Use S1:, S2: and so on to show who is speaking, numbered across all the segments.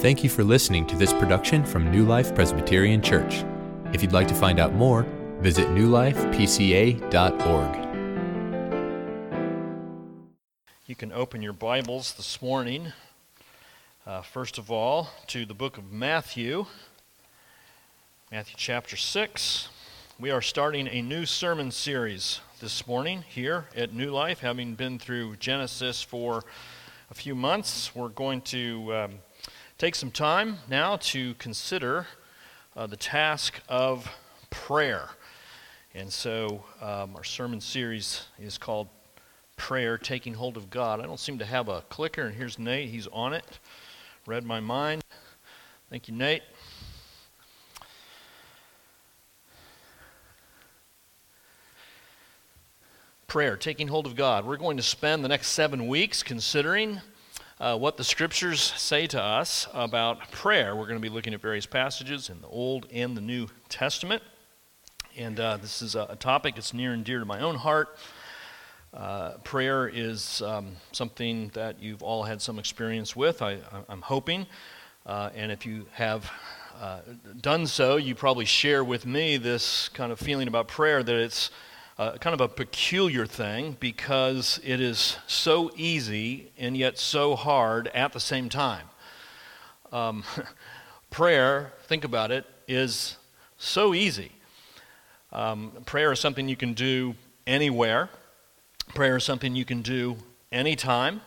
S1: Thank you for listening to this production from New Life Presbyterian Church. If you'd like to find out more, visit newlifepca.org.
S2: You can open your Bibles this morning, uh, first of all, to the book of Matthew, Matthew chapter 6. We are starting a new sermon series this morning here at New Life, having been through Genesis for a few months. We're going to um, take some time now to consider uh, the task of prayer. And so um, our sermon series is called Prayer Taking Hold of God. I don't seem to have a clicker, and here's Nate. He's on it. Read my mind. Thank you, Nate. Prayer, taking hold of God. We're going to spend the next seven weeks considering uh, what the scriptures say to us about prayer. We're going to be looking at various passages in the Old and the New Testament. And uh, this is a, topic that's near and dear to my own heart. Uh, prayer is um, something that you've all had some experience with, I, am hoping. Uh, and if you have uh, done so, you probably share with me this kind of feeling about prayer that it's uh, kind of a peculiar thing because it is so easy and yet so hard at the same time. Um, prayer, think about it, is so easy. Um, prayer is something you can do anywhere. Prayer is something you can do anytime.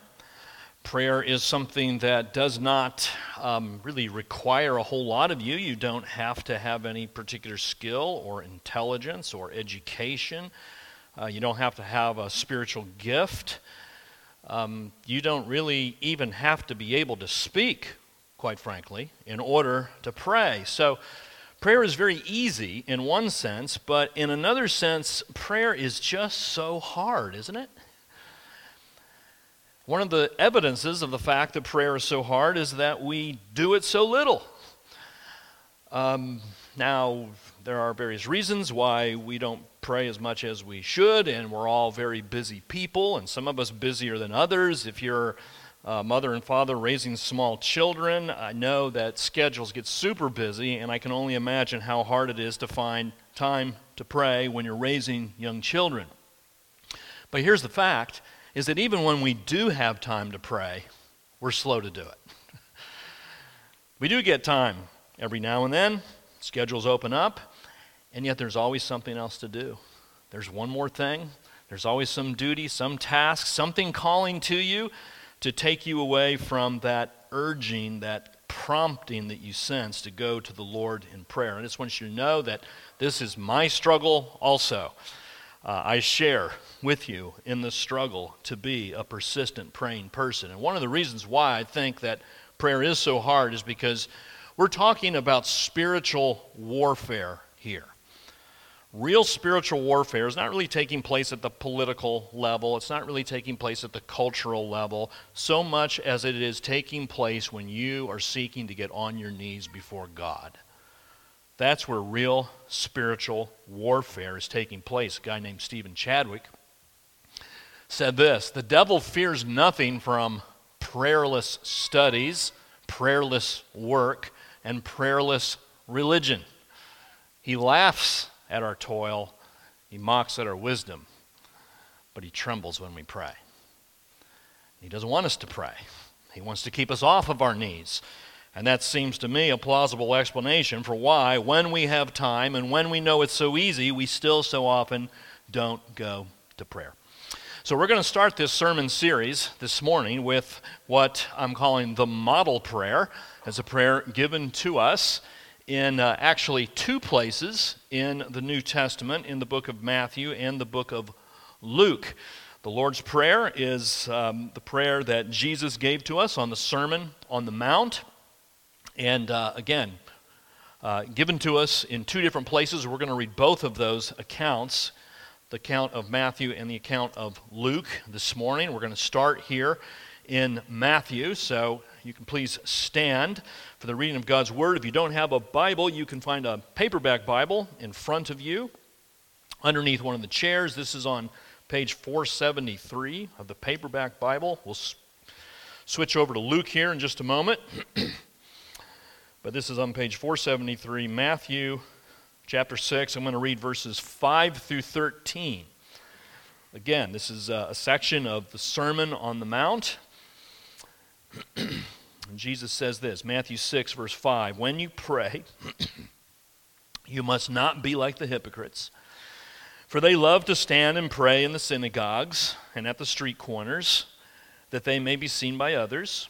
S2: Prayer is something that does not um, really require a whole lot of you. You don't have to have any particular skill or intelligence or education. Uh, you don't have to have a spiritual gift. Um, you don't really even have to be able to speak, quite frankly, in order to pray. So, prayer is very easy in one sense, but in another sense, prayer is just so hard, isn't it? One of the evidences of the fact that prayer is so hard is that we do it so little. Um, now, there are various reasons why we don't pray as much as we should, and we're all very busy people, and some of us busier than others. If you're a mother and father raising small children, I know that schedules get super busy, and I can only imagine how hard it is to find time to pray when you're raising young children. But here's the fact is that even when we do have time to pray, we're slow to do it. we do get time every now and then, schedules open up, and yet there's always something else to do. There's one more thing, there's always some duty, some task, something calling to you to take you away from that urging, that prompting that you sense to go to the Lord in prayer. And I just want you to know that this is my struggle also. Uh, I share with you in the struggle to be a persistent praying person. And one of the reasons why I think that prayer is so hard is because we're talking about spiritual warfare here. Real spiritual warfare is not really taking place at the political level, it's not really taking place at the cultural level, so much as it is taking place when you are seeking to get on your knees before God. That's where real spiritual warfare is taking place. A guy named Stephen Chadwick said this The devil fears nothing from prayerless studies, prayerless work, and prayerless religion. He laughs at our toil, he mocks at our wisdom, but he trembles when we pray. He doesn't want us to pray, he wants to keep us off of our knees. And that seems to me a plausible explanation for why, when we have time and when we know it's so easy, we still so often don't go to prayer. So, we're going to start this sermon series this morning with what I'm calling the model prayer. It's a prayer given to us in uh, actually two places in the New Testament, in the book of Matthew and the book of Luke. The Lord's Prayer is um, the prayer that Jesus gave to us on the Sermon on the Mount. And uh, again, uh, given to us in two different places. We're going to read both of those accounts the account of Matthew and the account of Luke this morning. We're going to start here in Matthew. So you can please stand for the reading of God's Word. If you don't have a Bible, you can find a paperback Bible in front of you underneath one of the chairs. This is on page 473 of the paperback Bible. We'll s- switch over to Luke here in just a moment. But this is on page 473, Matthew chapter 6. I'm going to read verses 5 through 13. Again, this is a section of the Sermon on the Mount. Jesus says this Matthew 6, verse 5 When you pray, you must not be like the hypocrites, for they love to stand and pray in the synagogues and at the street corners, that they may be seen by others.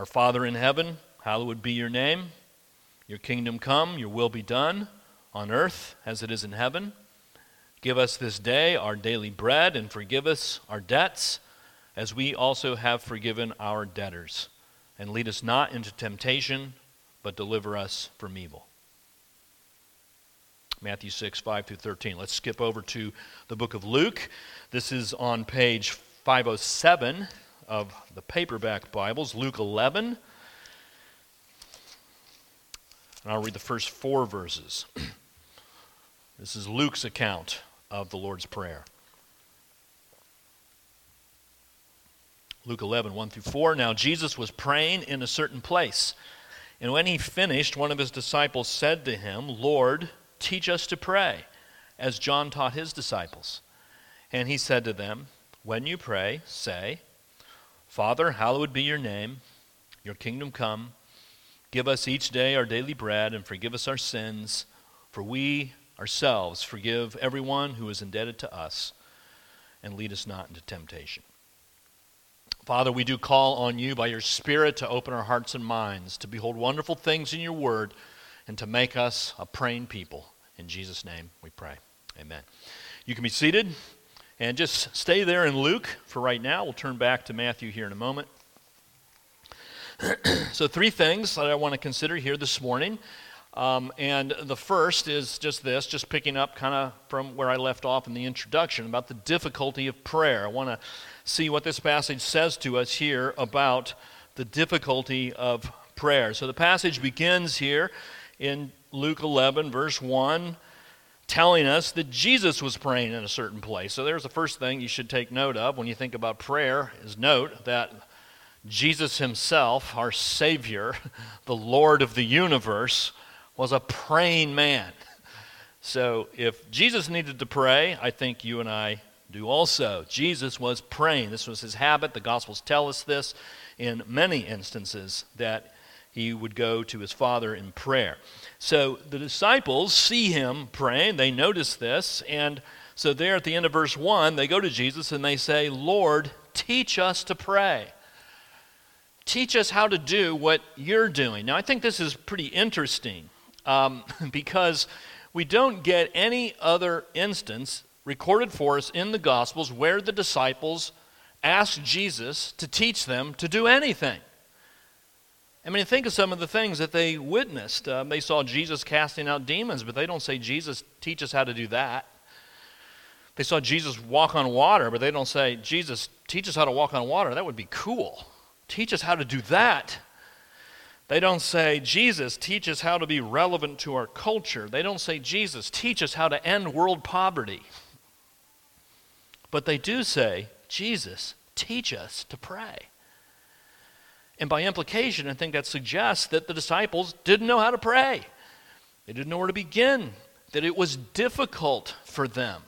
S2: Our Father in heaven, hallowed be your name. Your kingdom come, your will be done, on earth as it is in heaven. Give us this day our daily bread, and forgive us our debts, as we also have forgiven our debtors and lead us not into temptation, but deliver us from evil. Matthew 6, 5 through 13. Let's skip over to the book of Luke. This is on page 507 of the paperback Bibles, Luke 11. And I'll read the first four verses. This is Luke's account of the Lord's Prayer. Luke 11, 1 through 4. Now Jesus was praying in a certain place. And when he finished, one of his disciples said to him, Lord, teach us to pray, as John taught his disciples. And he said to them, When you pray, say, Father, hallowed be your name, your kingdom come. Give us each day our daily bread, and forgive us our sins, for we ourselves forgive everyone who is indebted to us, and lead us not into temptation. Father, we do call on you by your Spirit to open our hearts and minds, to behold wonderful things in your word, and to make us a praying people. In Jesus' name we pray. Amen. You can be seated and just stay there in Luke for right now. We'll turn back to Matthew here in a moment. so, three things that I want to consider here this morning. Um, and the first is just this, just picking up kind of from where I left off in the introduction about the difficulty of prayer. I want to see what this passage says to us here about the difficulty of prayer. So the passage begins here in Luke 11, verse 1, telling us that Jesus was praying in a certain place. So there's the first thing you should take note of when you think about prayer is note that Jesus himself, our Savior, the Lord of the universe, was a praying man. So if Jesus needed to pray, I think you and I do also. Jesus was praying. This was his habit. The Gospels tell us this in many instances that he would go to his Father in prayer. So the disciples see him praying. They notice this. And so there at the end of verse 1, they go to Jesus and they say, Lord, teach us to pray. Teach us how to do what you're doing. Now, I think this is pretty interesting um, because we don't get any other instance recorded for us in the Gospels where the disciples asked Jesus to teach them to do anything. I mean, think of some of the things that they witnessed. Um, they saw Jesus casting out demons, but they don't say, Jesus, teach us how to do that. They saw Jesus walk on water, but they don't say, Jesus, teach us how to walk on water. That would be cool. Teach us how to do that. They don't say, Jesus, teach us how to be relevant to our culture. They don't say, Jesus, teach us how to end world poverty. But they do say, Jesus, teach us to pray. And by implication, I think that suggests that the disciples didn't know how to pray. They didn't know where to begin, that it was difficult for them.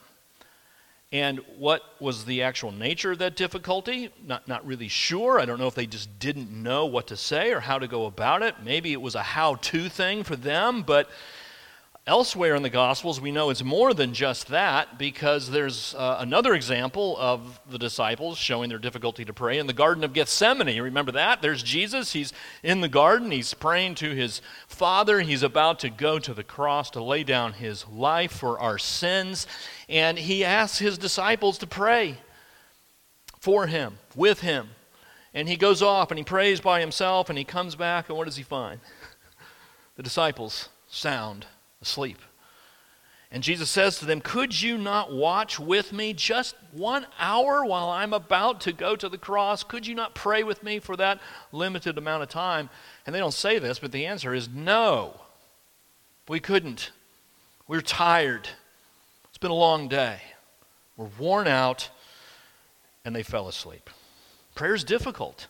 S2: And what was the actual nature of that difficulty? Not, not really sure. I don't know if they just didn't know what to say or how to go about it. Maybe it was a how to thing for them, but Elsewhere in the Gospels, we know it's more than just that because there's uh, another example of the disciples showing their difficulty to pray in the Garden of Gethsemane. Remember that? There's Jesus. He's in the garden. He's praying to his Father. He's about to go to the cross to lay down his life for our sins. And he asks his disciples to pray for him, with him. And he goes off and he prays by himself and he comes back, and what does he find? the disciples sound asleep. And Jesus says to them, Could you not watch with me just one hour while I'm about to go to the cross? Could you not pray with me for that limited amount of time? And they don't say this, but the answer is no. We couldn't. We're tired. It's been a long day. We're worn out, and they fell asleep. Prayer is difficult.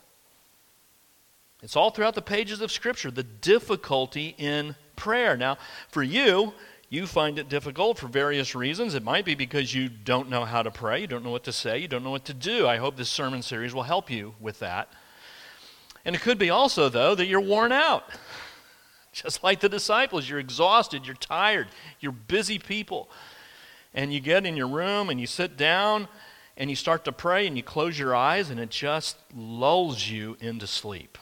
S2: It's all throughout the pages of Scripture, the difficulty in prayer. Now, for you, you find it difficult for various reasons. It might be because you don't know how to pray, you don't know what to say, you don't know what to do. I hope this sermon series will help you with that. And it could be also, though, that you're worn out. Just like the disciples, you're exhausted, you're tired, you're busy people. And you get in your room and you sit down and you start to pray and you close your eyes and it just lulls you into sleep.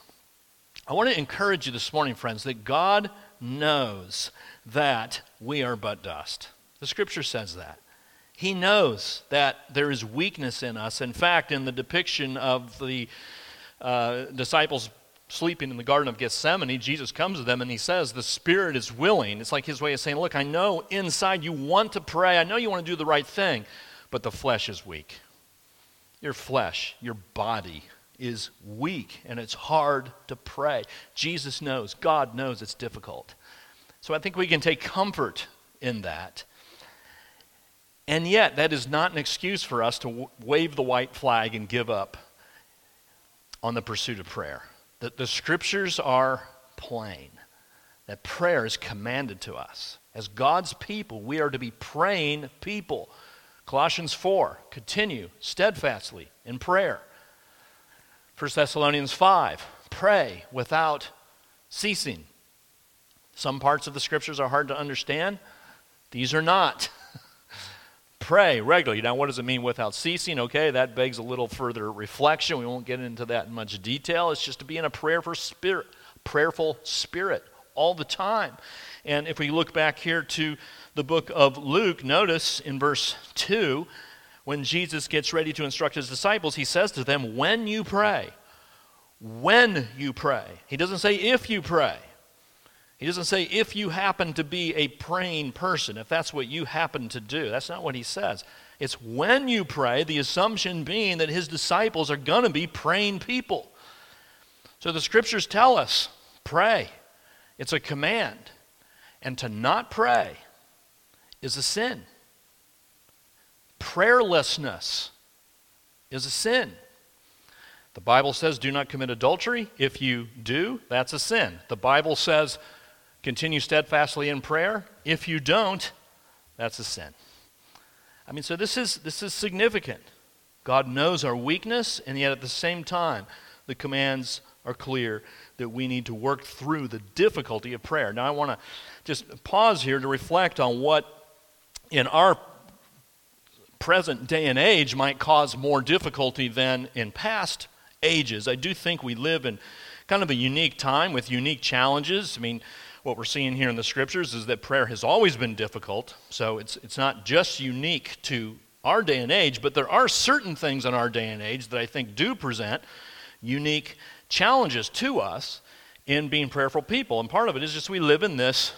S2: I want to encourage you this morning, friends, that God knows that we are but dust. The scripture says that. He knows that there is weakness in us. In fact, in the depiction of the uh, disciples sleeping in the Garden of Gethsemane, Jesus comes to them and he says, The Spirit is willing. It's like his way of saying, Look, I know inside you want to pray, I know you want to do the right thing, but the flesh is weak. Your flesh, your body is weak, and it's hard to pray. Jesus knows, God knows it's difficult. So I think we can take comfort in that. And yet, that is not an excuse for us to w- wave the white flag and give up on the pursuit of prayer. The, the scriptures are plain that prayer is commanded to us. As God's people, we are to be praying people. Colossians 4 continue steadfastly in prayer. 1 Thessalonians 5 pray without ceasing. Some parts of the scriptures are hard to understand, these are not. Pray regularly. Now, what does it mean without ceasing? Okay, that begs a little further reflection. We won't get into that in much detail. It's just to be in a prayerful spirit, prayerful spirit all the time. And if we look back here to the book of Luke, notice in verse 2, when Jesus gets ready to instruct his disciples, he says to them, When you pray, when you pray. He doesn't say if you pray. He doesn't say if you happen to be a praying person, if that's what you happen to do. That's not what he says. It's when you pray, the assumption being that his disciples are going to be praying people. So the scriptures tell us pray. It's a command. And to not pray is a sin. Prayerlessness is a sin. The Bible says, do not commit adultery. If you do, that's a sin. The Bible says, Continue steadfastly in prayer. If you don't, that's a sin. I mean, so this is, this is significant. God knows our weakness, and yet at the same time, the commands are clear that we need to work through the difficulty of prayer. Now, I want to just pause here to reflect on what in our present day and age might cause more difficulty than in past ages. I do think we live in kind of a unique time with unique challenges. I mean, what we're seeing here in the scriptures is that prayer has always been difficult. So it's, it's not just unique to our day and age, but there are certain things in our day and age that I think do present unique challenges to us in being prayerful people. And part of it is just we live in this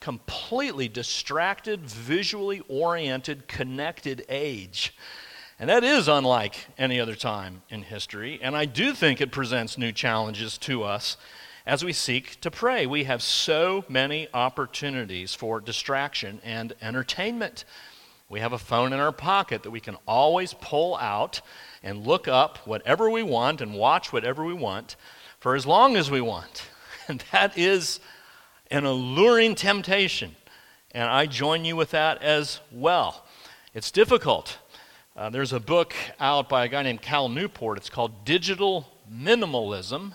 S2: completely distracted, visually oriented, connected age. And that is unlike any other time in history. And I do think it presents new challenges to us as we seek to pray. We have so many opportunities for distraction and entertainment. We have a phone in our pocket that we can always pull out and look up whatever we want and watch whatever we want for as long as we want. And that is an alluring temptation. And I join you with that as well. It's difficult. Uh, there's a book out by a guy named Cal Newport. It's called Digital Minimalism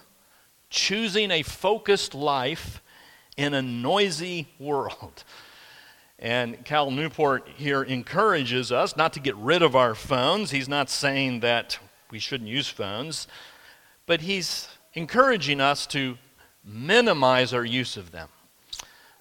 S2: choosing a focused life in a noisy world. And Cal Newport here encourages us not to get rid of our phones. He's not saying that we shouldn't use phones, but he's encouraging us to minimize our use of them.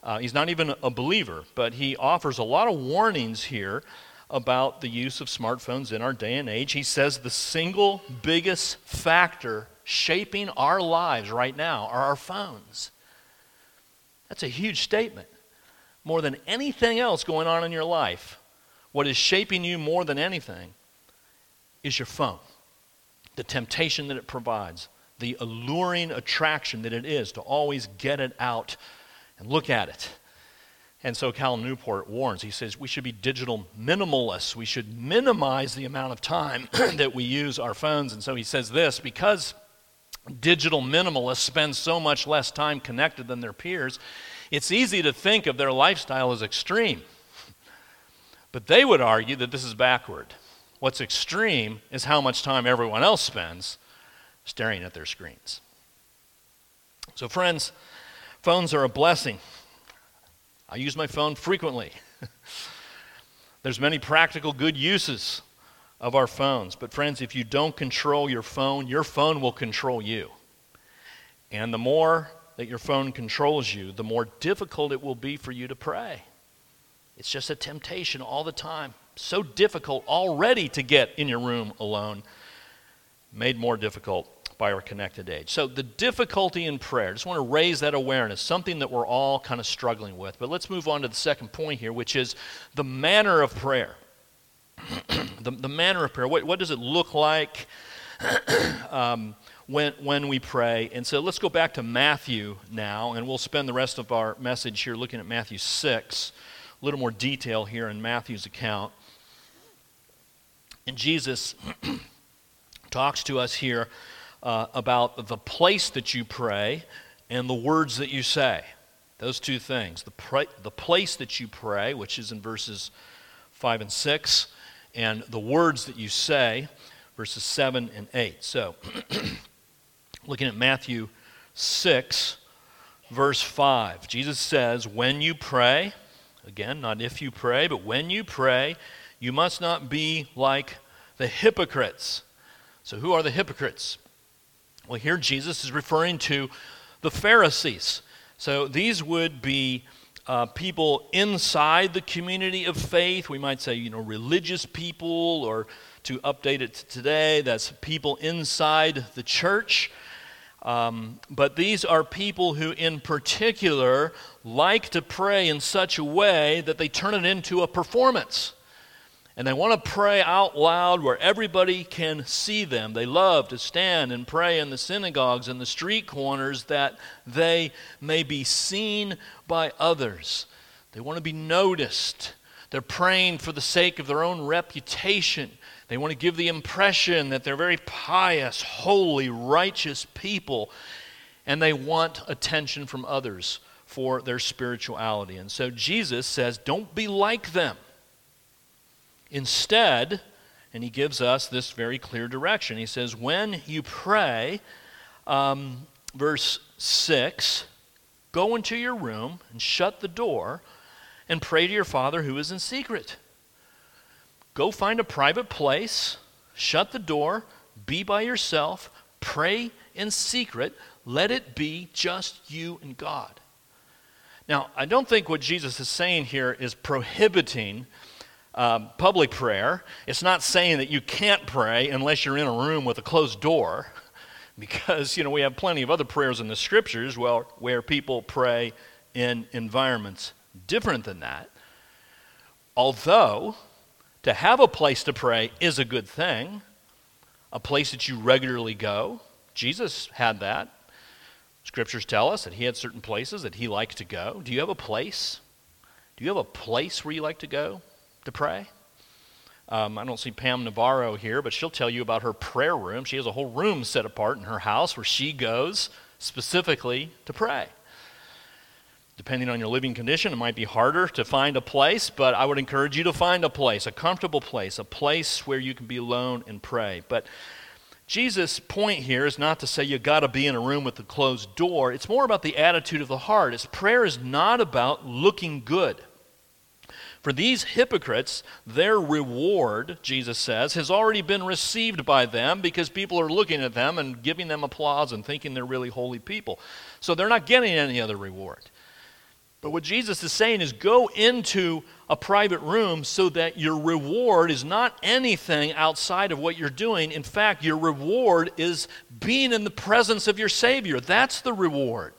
S2: Uh, he's not even a believer, but he offers a lot of warnings here about the use of smartphones in our day and age. He says the single biggest factor shaping our lives right now are our phones. That's a huge statement. More than anything else going on in your life, what is shaping you more than anything is your phone. The temptation that it provides, the alluring attraction that it is to always get it out and look at it. And so Cal Newport warns. He says we should be digital minimalists. We should minimize the amount of time that we use our phones. And so he says this because digital minimalists spend so much less time connected than their peers, it's easy to think of their lifestyle as extreme. But they would argue that this is backward. What's extreme is how much time everyone else spends staring at their screens. So, friends, phones are a blessing. I use my phone frequently. There's many practical good uses of our phones. But friends, if you don't control your phone, your phone will control you. And the more that your phone controls you, the more difficult it will be for you to pray. It's just a temptation all the time. So difficult already to get in your room alone, made more difficult by our connected age. So, the difficulty in prayer, I just want to raise that awareness, something that we're all kind of struggling with. But let's move on to the second point here, which is the manner of prayer. the, the manner of prayer. What, what does it look like um, when, when we pray? And so let's go back to Matthew now, and we'll spend the rest of our message here looking at Matthew 6. A little more detail here in Matthew's account. And Jesus talks to us here uh, about the place that you pray and the words that you say. Those two things. The, the place that you pray, which is in verses 5 and 6, and the words that you say, verses 7 and 8. So, looking at Matthew 6, verse 5, Jesus says, When you pray, again, not if you pray, but when you pray, you must not be like the hypocrites. So, who are the hypocrites? Well, here Jesus is referring to the Pharisees. So these would be uh, people inside the community of faith. We might say, you know, religious people, or to update it to today, that's people inside the church. Um, but these are people who, in particular, like to pray in such a way that they turn it into a performance and they want to pray out loud where everybody can see them. They love to stand and pray in the synagogues and the street corners that they may be seen by others. They want to be noticed. They're praying for the sake of their own reputation. They want to give the impression that they're very pious, holy, righteous people, and they want attention from others for their spirituality. And so Jesus says, Don't be like them. Instead, and he gives us this very clear direction. He says, When you pray, um, verse 6, go into your room and shut the door and pray to your Father who is in secret. Go find a private place, shut the door, be by yourself, pray in secret. Let it be just you and God. Now, I don't think what Jesus is saying here is prohibiting um, public prayer. It's not saying that you can't pray unless you're in a room with a closed door, because you know we have plenty of other prayers in the scriptures where, where people pray in environments different than that. Although to have a place to pray is a good thing, a place that you regularly go. Jesus had that. Scriptures tell us that he had certain places that he liked to go. Do you have a place? Do you have a place where you like to go? To pray. Um, I don't see Pam Navarro here, but she'll tell you about her prayer room. She has a whole room set apart in her house where she goes specifically to pray. Depending on your living condition, it might be harder to find a place, but I would encourage you to find a place, a comfortable place, a place where you can be alone and pray. But Jesus' point here is not to say you got to be in a room with a closed door. It's more about the attitude of the heart. It's prayer is not about looking good. For these hypocrites, their reward, Jesus says, has already been received by them because people are looking at them and giving them applause and thinking they're really holy people. So they're not getting any other reward. But what Jesus is saying is go into a private room so that your reward is not anything outside of what you're doing. In fact, your reward is being in the presence of your Savior. That's the reward.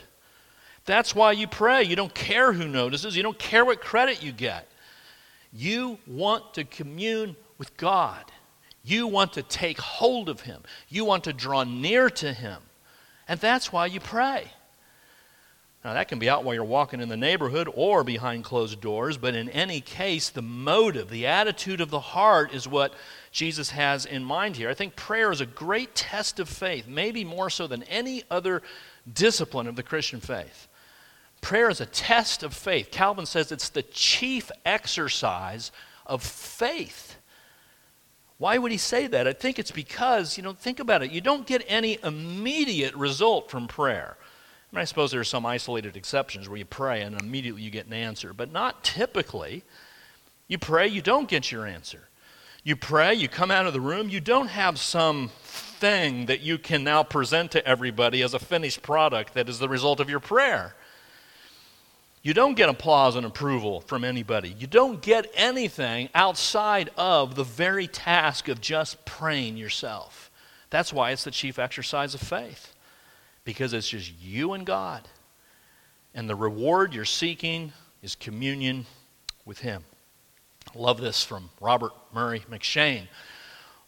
S2: That's why you pray. You don't care who notices, you don't care what credit you get. You want to commune with God. You want to take hold of Him. You want to draw near to Him. And that's why you pray. Now, that can be out while you're walking in the neighborhood or behind closed doors, but in any case, the motive, the attitude of the heart is what Jesus has in mind here. I think prayer is a great test of faith, maybe more so than any other discipline of the Christian faith. Prayer is a test of faith. Calvin says it's the chief exercise of faith. Why would he say that? I think it's because, you know, think about it. You don't get any immediate result from prayer. And I suppose there are some isolated exceptions where you pray and immediately you get an answer, but not typically. You pray, you don't get your answer. You pray, you come out of the room, you don't have some thing that you can now present to everybody as a finished product that is the result of your prayer. You don't get applause and approval from anybody. You don't get anything outside of the very task of just praying yourself. That's why it's the chief exercise of faith because it's just you and God. And the reward you're seeking is communion with Him. I love this from Robert Murray M'Cheyne.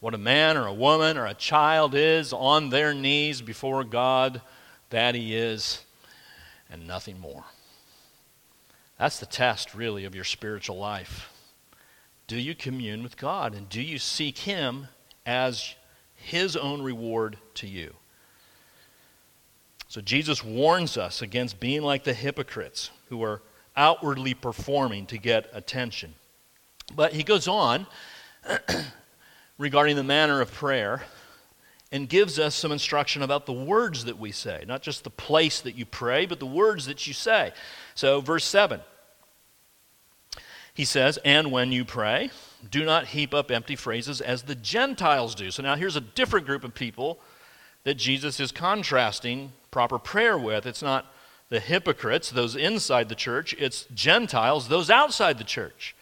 S2: What a man or a woman or a child is on their knees before God, that he is, and nothing more. That's the test, really, of your spiritual life. Do you commune with God and do you seek Him as His own reward to you? So Jesus warns us against being like the hypocrites who are outwardly performing to get attention. But he goes on regarding the manner of prayer and gives us some instruction about the words that we say, not just the place that you pray, but the words that you say. So, verse 7, he says, And when you pray, do not heap up empty phrases as the Gentiles do. So, now here's a different group of people that Jesus is contrasting proper prayer with. It's not the hypocrites, those inside the church, it's Gentiles, those outside the church.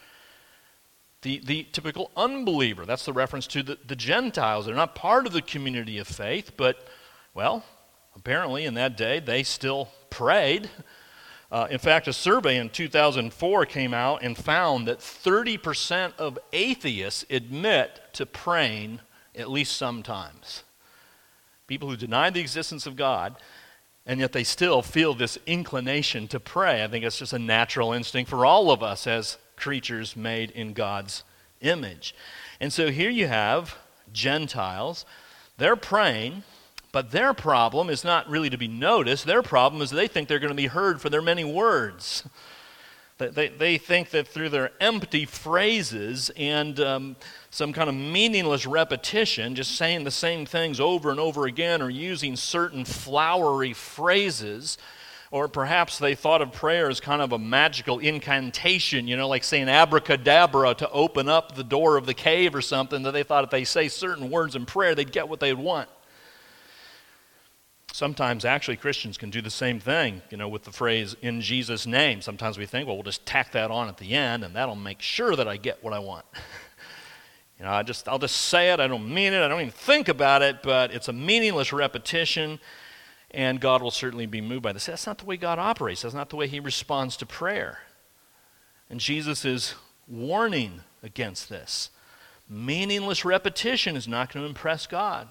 S2: The, the typical unbeliever, that's the reference to the, the Gentiles. They're not part of the community of faith, but, well, apparently in that day they still prayed. Uh, in fact, a survey in 2004 came out and found that 30% of atheists admit to praying at least sometimes. People who deny the existence of God and yet they still feel this inclination to pray. I think it's just a natural instinct for all of us as creatures made in God's image. And so here you have Gentiles, they're praying, but their problem is not really to be noticed. Their problem is they think they're going to be heard for their many words. They, they think that through their empty phrases and um, some kind of meaningless repetition, just saying the same things over and over again, or using certain flowery phrases, or perhaps they thought of prayer as kind of a magical incantation, you know, like saying abracadabra to open up the door of the cave or something, that they thought if they say certain words in prayer, they'd get what they'd want. Sometimes, actually, Christians can do the same thing, you know, with the phrase in Jesus' name. Sometimes we think, well, we'll just tack that on at the end, and that'll make sure that I get what I want. you know, I just, I'll just say it. I don't mean it. I don't even think about it, but it's a meaningless repetition, and God will certainly be moved by this. That's not the way God operates. That's not the way He responds to prayer. And Jesus is warning against this. Meaningless repetition is not going to impress God.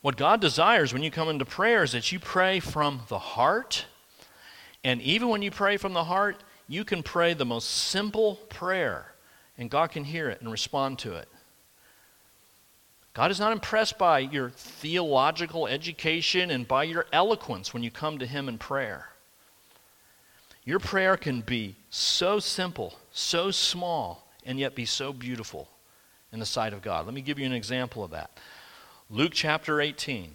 S2: What God desires when you come into prayer is that you pray from the heart. And even when you pray from the heart, you can pray the most simple prayer, and God can hear it and respond to it. God is not impressed by your theological education and by your eloquence when you come to Him in prayer. Your prayer can be so simple, so small, and yet be so beautiful in the sight of God. Let me give you an example of that. Luke chapter 18.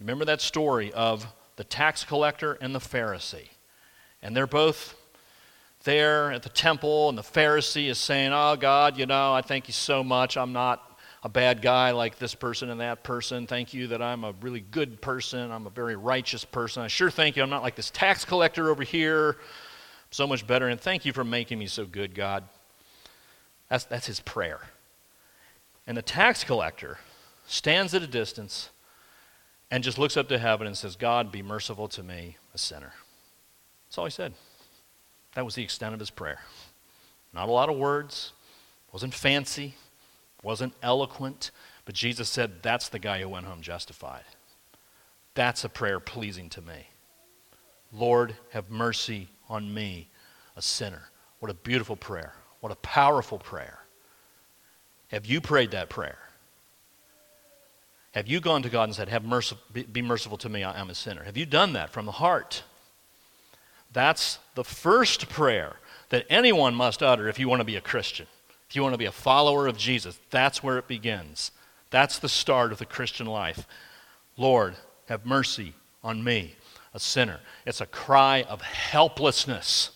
S2: Remember that story of the tax collector and the Pharisee. And they're both there at the temple, and the Pharisee is saying, Oh, God, you know, I thank you so much. I'm not a bad guy like this person and that person. Thank you that I'm a really good person. I'm a very righteous person. I sure thank you. I'm not like this tax collector over here. I'm so much better. And thank you for making me so good, God. That's, that's his prayer. And the tax collector stands at a distance and just looks up to heaven and says, God, be merciful to me, a sinner. That's all he said. That was the extent of his prayer. Not a lot of words, wasn't fancy, wasn't eloquent, but Jesus said, That's the guy who went home justified. That's a prayer pleasing to me. Lord, have mercy on me, a sinner. What a beautiful prayer. What a powerful prayer. Have you prayed that prayer? Have you gone to God and said, Have mercy, Be merciful to me, I am a sinner? Have you done that from the heart? That's the first prayer that anyone must utter if you want to be a Christian, if you want to be a follower of Jesus. That's where it begins. That's the start of the Christian life. Lord, have mercy on me, a sinner. It's a cry of helplessness.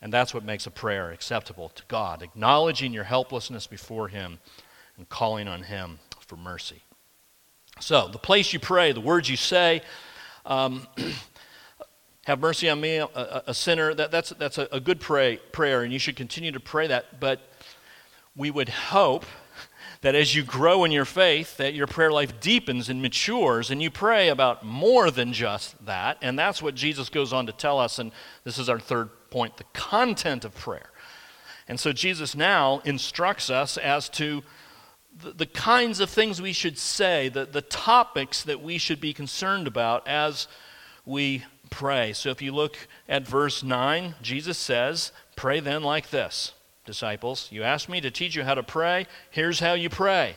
S2: And that's what makes a prayer acceptable to God, acknowledging your helplessness before Him and calling on Him for mercy. So, the place you pray, the words you say, um, have mercy on me, a, a sinner, that, that's, that's a, a good pray, prayer, and you should continue to pray that. But we would hope that as you grow in your faith, that your prayer life deepens and matures, and you pray about more than just that. And that's what Jesus goes on to tell us, and this is our third point the content of prayer. And so Jesus now instructs us as to the, the kinds of things we should say, the, the topics that we should be concerned about as we pray. So if you look at verse 9, Jesus says, Pray then like this disciples. You asked me to teach you how to pray. Here's how you pray.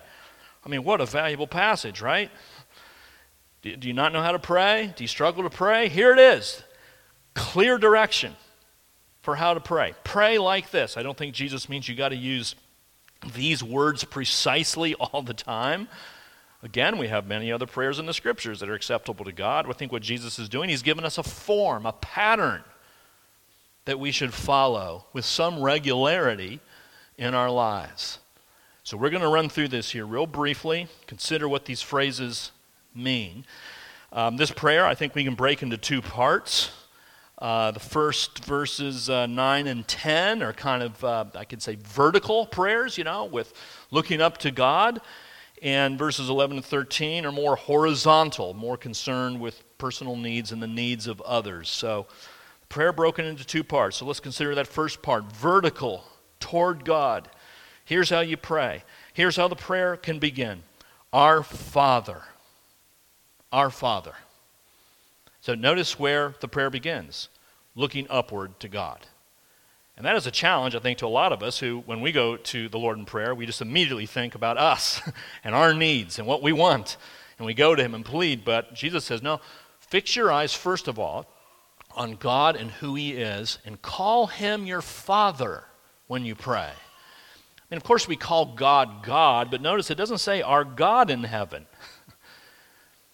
S2: I mean, what a valuable passage, right? Do, you not know how to pray? Do you struggle to pray? Here it is clear direction for how to pray. Pray like this. I don't think Jesus means you got to use these words precisely all the time. Again, we have many other prayers in the scriptures that are acceptable to God. I think what Jesus is doing, he's given us a form, a pattern that we should follow with some regularity in our lives. So we're going to run through this here real briefly, consider what these phrases mean. Um, this prayer, I think we can break into two parts. Uh, the first verses uh, 9 and 10 are kind of, uh, I could say, vertical prayers, you know, with looking up to God. And verses 11 and 13 are more horizontal, more concerned with personal needs and the needs of others. So Prayer broken into two parts. So let's consider that first part vertical toward God. Here's how you pray. Here's how the prayer can begin Our Father. Our Father. So notice where the prayer begins looking upward to God. And that is a challenge, I think, to a lot of us who, when we go to the Lord in prayer, we just immediately think about us and our needs and what we want. And we go to Him and plead. But Jesus says, no, fix your eyes, first of all, on God and who He is and call Him your Father when you pray. And of course, we call God God, but notice it doesn't say our God in heaven.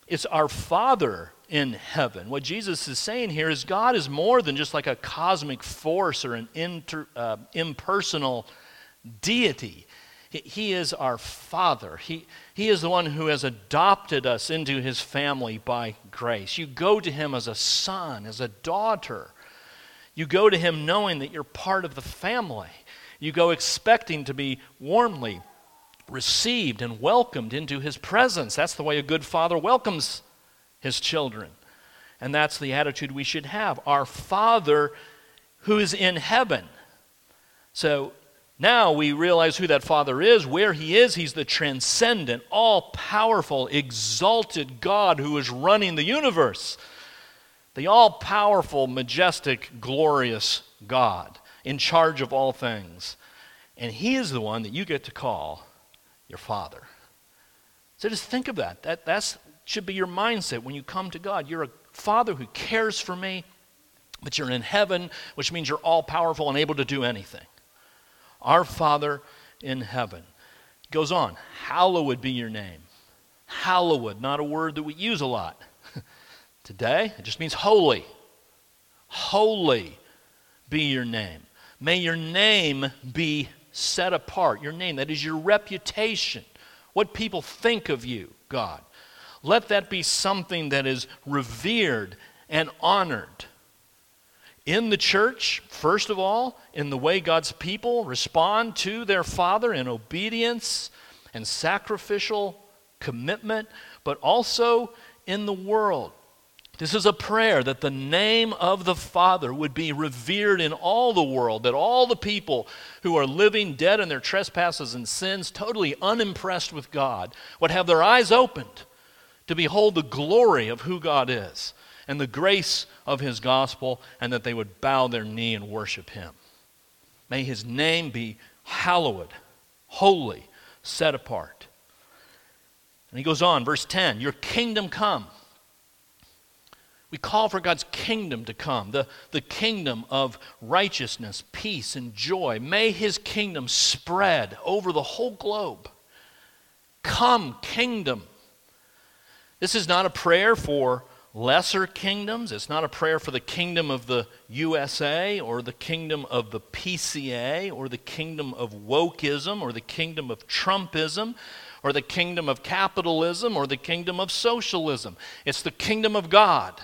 S2: It's our Father in heaven. What Jesus is saying here is God is more than just like a cosmic force or an inter, uh, impersonal deity. He is our Father. He, he is the one who has adopted us into His family by grace. You go to Him as a son, as a daughter. You go to Him knowing that you're part of the family. You go expecting to be warmly received and welcomed into His presence. That's the way a good father welcomes his children. And that's the attitude we should have. Our Father who is in heaven. So now we realize who that Father is, where He is. He's the transcendent, all powerful, exalted God who is running the universe. The all powerful, majestic, glorious God in charge of all things. And He is the one that you get to call your Father. So just think of that. That that's, should be your mindset when you come to God. You're a Father who cares for me, but you're in heaven, which means you're all powerful and able to do anything. Our Father in heaven. goes on, hallowed be your name. Hallowed, not a word that we use a lot. Today, it just means holy. Holy be your name. May your name be set apart. Your name, that is your reputation. What people think of you, God. Let that be something that is revered and honored in the church, first of all, in the way God's people respond to their Father in obedience and sacrificial commitment, but also in the world. This is a prayer that the name of the Father would be revered in all the world, that all the people who are living dead in their trespasses and sins, totally unimpressed with God, would have their eyes opened to behold the glory of who God is and the grace of His gospel, and that they would bow their knee and worship Him. May His name be hallowed, holy, set apart. And he goes on, verse 10 Your kingdom come. We call for God's kingdom to come, the, the kingdom of righteousness, peace, and joy. May his kingdom spread over the whole globe. Come, kingdom. This is not a prayer for lesser kingdoms. It's not a prayer for the kingdom of the USA or the kingdom of the PCA or the kingdom of wokeism or the kingdom of Trumpism or the kingdom of capitalism or the kingdom of socialism. It's the kingdom of God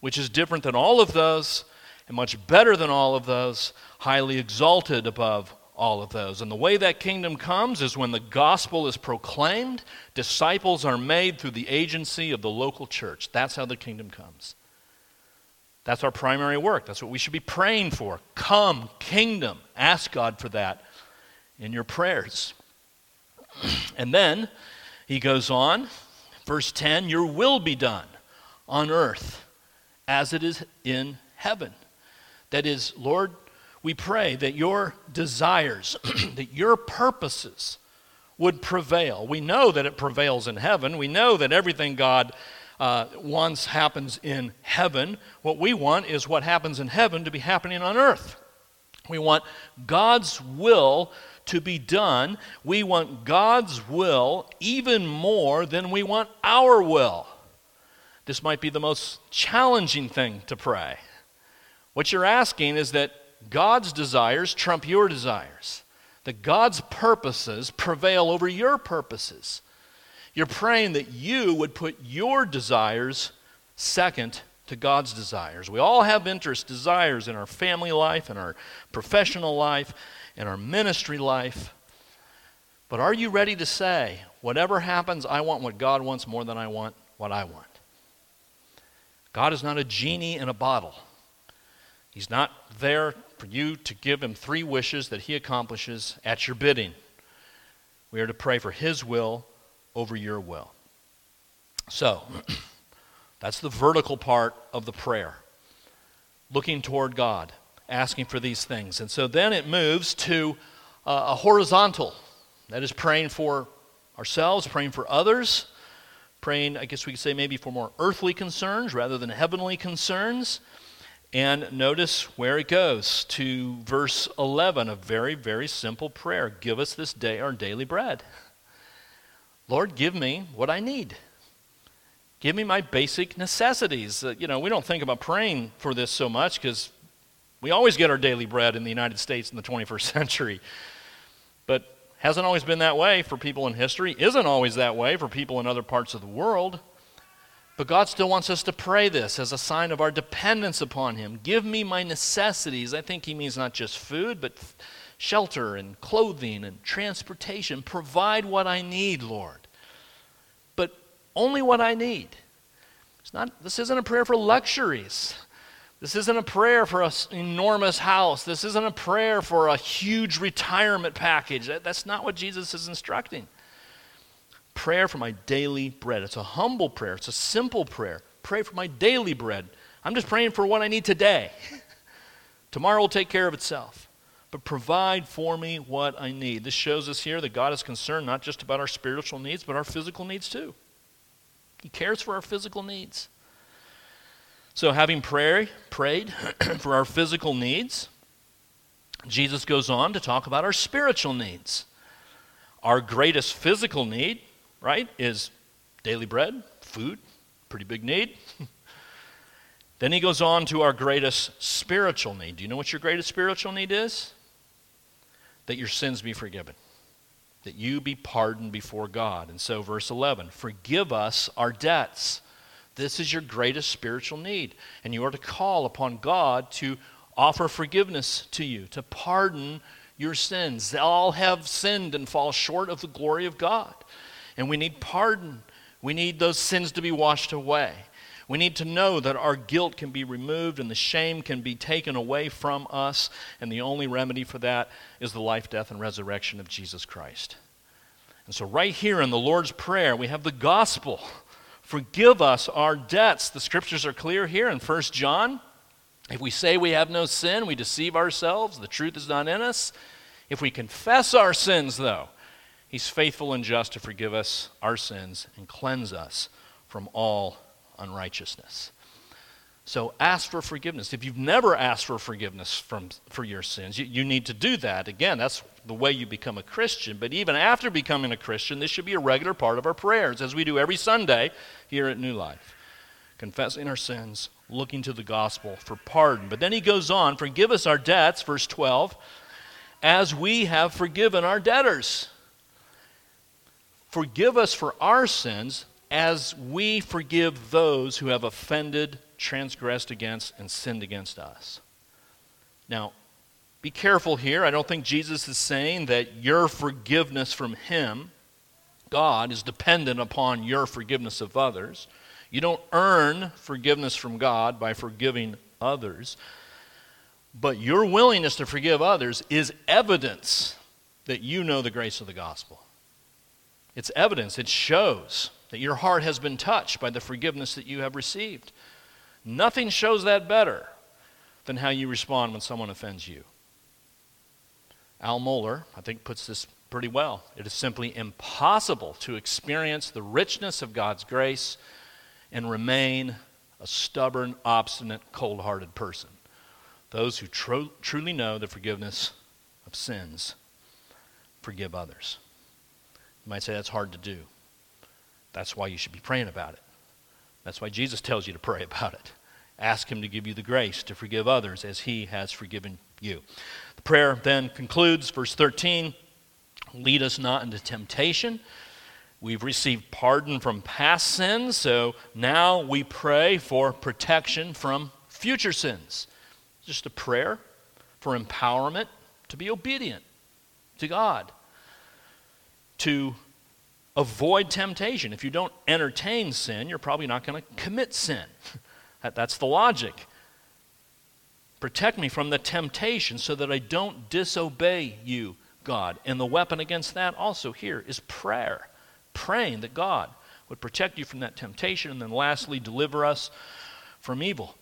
S2: which is different than all of those and much better than all of those, highly exalted above all of those. And the way that kingdom comes is when the gospel is proclaimed, disciples are made through the agency of the local church. That's how the kingdom comes. That's our primary work. That's what we should be praying for. Come, kingdom. Ask God for that in your prayers. And then he goes on, verse 10 Your will be done on earth as it is in heaven. That is, Lord, we pray that your desires, that your purposes would prevail. We know that it prevails in heaven. We know that everything God uh, wants happens in heaven. What we want is what happens in heaven to be happening on earth. We want God's will to be done. We want God's will even more than we want our will. This might be the most challenging thing to pray. What you're asking is that God's desires trump your desires, that God's purposes prevail over your purposes. You're praying that you would put your desires second to God's desires. We all have interests, desires in our family life, in our professional life, in our ministry life. But are you ready to say, whatever happens, I want what God wants more than I want what I want? God is not a genie in a bottle. He's not there for you to give him three wishes that he accomplishes at your bidding. We are to pray for his will over your will. So, that's the vertical part of the prayer. Looking toward God, asking for these things. And so then it moves to uh, a horizontal. That is praying for ourselves, praying for others, praying, I guess we could say, maybe for more earthly concerns rather than heavenly concerns. And notice where it goes to verse 11, a very, very simple prayer Give us this day our daily bread. Lord, give me what I need. Give me my basic necessities. Uh, you know, we don't think about praying for this so much because we always get our daily bread in the United States in the 21st century. But Hasn't always been that way for people in history, isn't always that way for people in other parts of the world. But God still wants us to pray this as a sign of our dependence upon Him. Give me my necessities. I think He means not just food, but shelter and clothing and transportation. Provide what I need, Lord. But only what I need. It's not, this isn't a prayer for luxuries. This isn't a prayer for an enormous house. This isn't a prayer for a huge retirement package. That, that's not what Jesus is instructing. Prayer for my daily bread. It's a humble prayer, it's a simple prayer. Pray for my daily bread. I'm just praying for what I need today. Tomorrow will take care of itself. But provide for me what I need. This shows us here that God is concerned not just about our spiritual needs, but our physical needs too. He cares for our physical needs. So, having pray, prayed for our physical needs, Jesus goes on to talk about our spiritual needs. Our greatest physical need, right, is daily bread, food, pretty big need. then he goes on to our greatest spiritual need. Do you know what your greatest spiritual need is? That your sins be forgiven, that you be pardoned before God. And so, verse 11 forgive us our debts this is your greatest spiritual need. And you are to call upon God to offer forgiveness to you, to pardon your sins. They all have sinned and fall short of the glory of God. And we need pardon We need those sins to be washed away. We need to know that our guilt can be removed and the shame can be taken away from us, and the only remedy for that is the life, death, and resurrection of Jesus Christ. And so, right here in the Lord's Prayer, we have the gospel. Forgive us our debts. The scriptures are clear here in 1 John. If we say we have no sin, we deceive ourselves. The truth is not in us. If we confess our sins, though, He's faithful and just to forgive us our sins and cleanse us from all unrighteousness. So ask for forgiveness. If you've never asked for forgiveness from, for your sins, you, you need to do that. Again, that's the way you become a Christian. But even after becoming a Christian, this should be a regular part of our prayers, as we do every Sunday here at New Life. Confessing our sins, looking to the gospel for pardon. But then he goes on, forgive us our debts, verse 12, as we have forgiven our debtors. Forgive us for our sins as we forgive those who have offended, transgressed against, and sinned against us. Now, be careful here. I don't think Jesus is saying that your forgiveness from Him, God, is dependent upon your forgiveness of others. You don't earn forgiveness from God by forgiving others. But your willingness to forgive others is evidence that you know the grace of the gospel. It's evidence, it shows that your heart has been touched by the forgiveness that you have received. Nothing shows that better than how you respond when someone offends you. Al Mohler, I think, puts this pretty well. It is simply impossible to experience the richness of God's grace and remain a stubborn, obstinate, cold hearted person. Those who tro- truly know the forgiveness of sins forgive others. You might say that's hard to do. That's why you should be praying about it. That's why Jesus tells you to pray about it. Ask Him to give you the grace to forgive others as He has forgiven you. The prayer then concludes, verse 13 Lead us not into temptation. We've received pardon from past sins, so now we pray for protection from future sins. Just a prayer for empowerment to be obedient to God, to avoid temptation. If you don't entertain sin, you're probably not going to commit sin. that, that's the logic. Protect me from the temptation so that I don't disobey you, God. And the weapon against that also here is prayer. Praying that God would protect you from that temptation and then lastly deliver us from evil.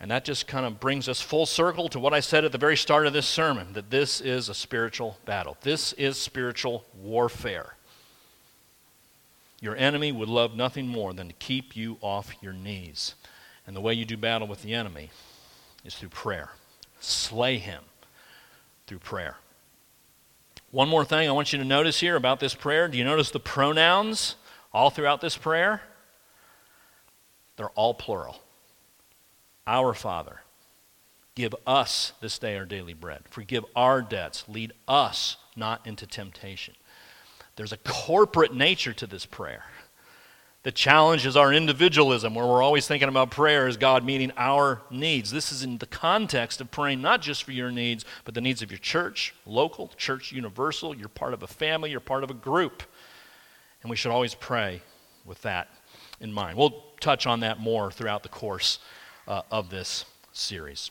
S2: And that just kind of brings us full circle to what I said at the very start of this sermon that this is a spiritual battle. This is spiritual warfare. Your enemy would love nothing more than to keep you off your knees. And the way you do battle with the enemy is through prayer. Slay him through prayer. One more thing I want you to notice here about this prayer. Do you notice the pronouns all throughout this prayer? They're all plural. Our Father, give us this day our daily bread. Forgive our debts. Lead us not into temptation. There's a corporate nature to this prayer. The challenge is our individualism, where we're always thinking about prayer as God meeting our needs. This is in the context of praying not just for your needs, but the needs of your church, local, church universal. You're part of a family, you're part of a group. And we should always pray with that in mind. We'll touch on that more throughout the course uh, of this series.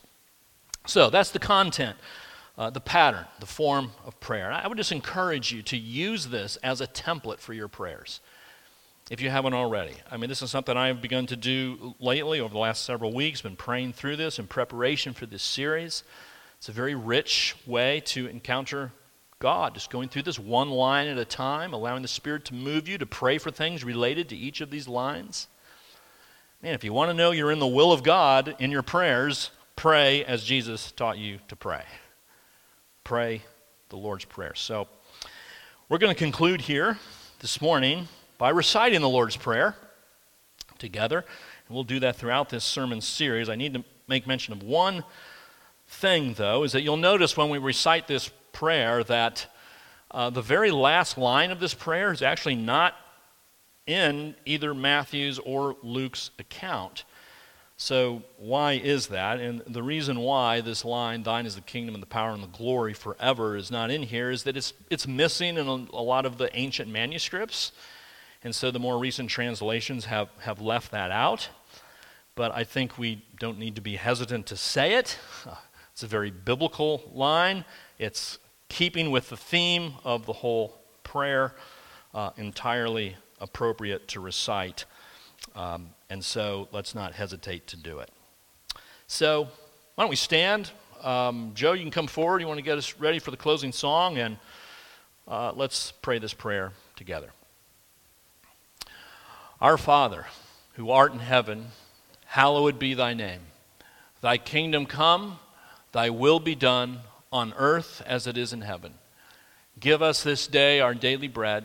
S2: So that's the content uh, the pattern, the form of prayer. And I would just encourage you to use this as a template for your prayers if you haven't already. I mean, this is something I've begun to do lately over the last several weeks, been praying through this in preparation for this series. It's a very rich way to encounter God, just going through this one line at a time, allowing the Spirit to move you to pray for things related to each of these lines. Man, if you want to know you're in the will of God in your prayers, pray as Jesus taught you to pray pray the Lord's Prayer. So we're going to conclude here this morning by reciting the Lord's Prayer together. And we'll do that throughout this sermon series. I need to make mention of one thing, though, is that you'll notice when we recite this prayer that uh, the very last line of this prayer is actually not in either Matthew's or Luke's account. So, why is that? And the reason why this line, Thine is the kingdom and the power and the glory forever, is not in here is that it's, it's missing in a, a lot of the ancient manuscripts. And so the more recent translations have, have left that out. But I think we don't need to be hesitant to say it. It's a very biblical line. It's keeping with the theme of the whole prayer, uh, entirely appropriate to recite. Um, and so let's not hesitate to do it. So, why don't we stand? Um, Joe, you can come forward. You want to get us ready for the closing song, and uh, let's pray this prayer together. Our Father, who art in heaven, hallowed be thy name. Thy kingdom come, thy will be done on earth as it is in heaven. Give us this day our daily bread,